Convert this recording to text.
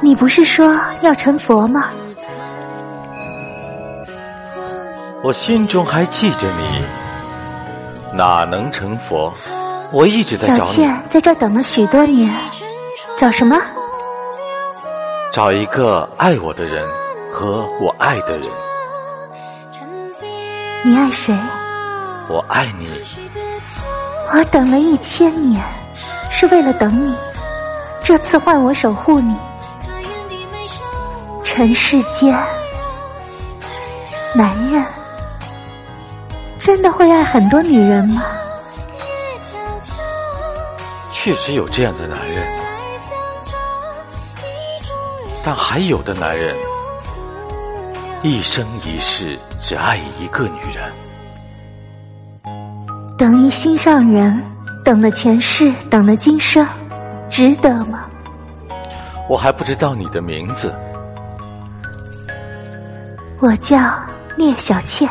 你不是说要成佛吗？我心中还记着你，哪能成佛？我一直在找你。小倩在这儿等了许多年，找什么？找一个爱我的人和我爱的人。你爱谁？我爱你。我等了一千年，是为了等你。这次换我守护你。尘世间，男人真的会爱很多女人吗？确实有这样的男人，但还有的男人一生一世只爱一个女人。等一心上人，等了前世，等了今生，值得吗？我还不知道你的名字。我叫聂小倩。